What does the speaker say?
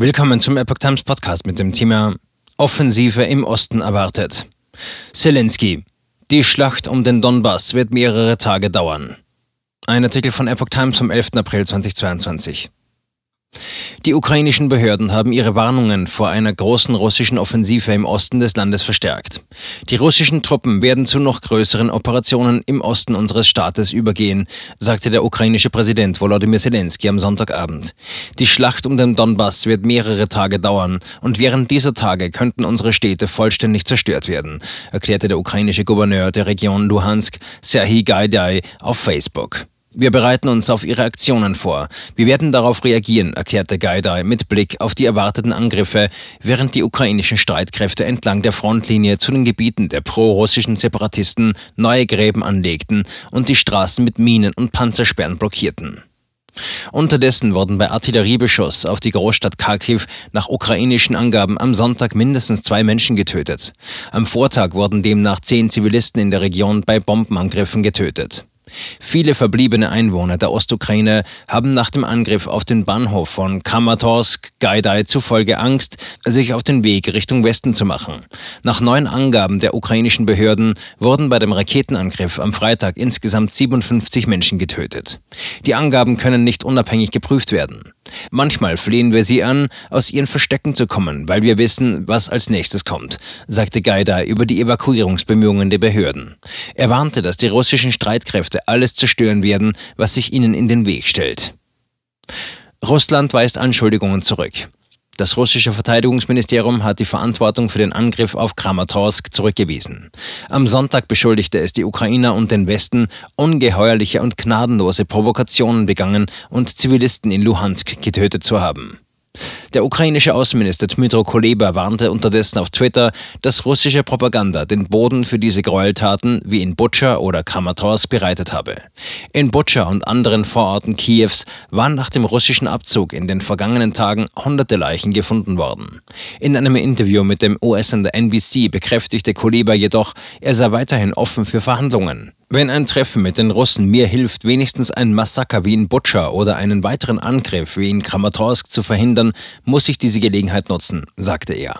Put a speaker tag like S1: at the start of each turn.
S1: Willkommen zum Epoch Times Podcast mit dem Thema Offensive im Osten erwartet. Zelensky. Die Schlacht um den Donbass wird mehrere Tage dauern. Ein Artikel von Epoch Times vom 11. April 2022. Die ukrainischen Behörden haben ihre Warnungen vor einer großen russischen Offensive im Osten des Landes verstärkt. Die russischen Truppen werden zu noch größeren Operationen im Osten unseres Staates übergehen, sagte der ukrainische Präsident Volodymyr Zelensky am Sonntagabend. Die Schlacht um den Donbass wird mehrere Tage dauern und während dieser Tage könnten unsere Städte vollständig zerstört werden, erklärte der ukrainische Gouverneur der Region Luhansk, Serhii Gaidai, auf Facebook. Wir bereiten uns auf Ihre Aktionen vor. Wir werden darauf reagieren, erklärte Gaidai mit Blick auf die erwarteten Angriffe, während die ukrainischen Streitkräfte entlang der Frontlinie zu den Gebieten der pro-russischen Separatisten neue Gräben anlegten und die Straßen mit Minen und Panzersperren blockierten. Unterdessen wurden bei Artilleriebeschuss auf die Großstadt Kharkiv nach ukrainischen Angaben am Sonntag mindestens zwei Menschen getötet. Am Vortag wurden demnach zehn Zivilisten in der Region bei Bombenangriffen getötet. Viele verbliebene Einwohner der Ostukraine haben nach dem Angriff auf den Bahnhof von Kramatorsk Gaidai zufolge Angst, sich auf den Weg Richtung Westen zu machen. Nach neuen Angaben der ukrainischen Behörden wurden bei dem Raketenangriff am Freitag insgesamt 57 Menschen getötet. Die Angaben können nicht unabhängig geprüft werden. Manchmal flehen wir sie an, aus ihren Verstecken zu kommen, weil wir wissen, was als nächstes kommt, sagte Gaida über die Evakuierungsbemühungen der Behörden. Er warnte, dass die russischen Streitkräfte alles zerstören werden, was sich ihnen in den Weg stellt. Russland weist Anschuldigungen zurück. Das russische Verteidigungsministerium hat die Verantwortung für den Angriff auf Kramatorsk zurückgewiesen. Am Sonntag beschuldigte es die Ukrainer und den Westen, ungeheuerliche und gnadenlose Provokationen begangen und Zivilisten in Luhansk getötet zu haben. Der ukrainische Außenminister Dmytro Kuleba warnte unterdessen auf Twitter, dass russische Propaganda den Boden für diese Gräueltaten wie in Butscha oder Kramatorsk bereitet habe. In Butscha und anderen Vororten Kiews waren nach dem russischen Abzug in den vergangenen Tagen hunderte Leichen gefunden worden. In einem Interview mit dem US-Sender NBC bekräftigte Kuleba jedoch, er sei weiterhin offen für Verhandlungen. Wenn ein Treffen mit den Russen mir hilft, wenigstens ein Massaker wie in Butscha oder einen weiteren Angriff wie in Kramatorsk zu verhindern, muss ich diese Gelegenheit nutzen, sagte er.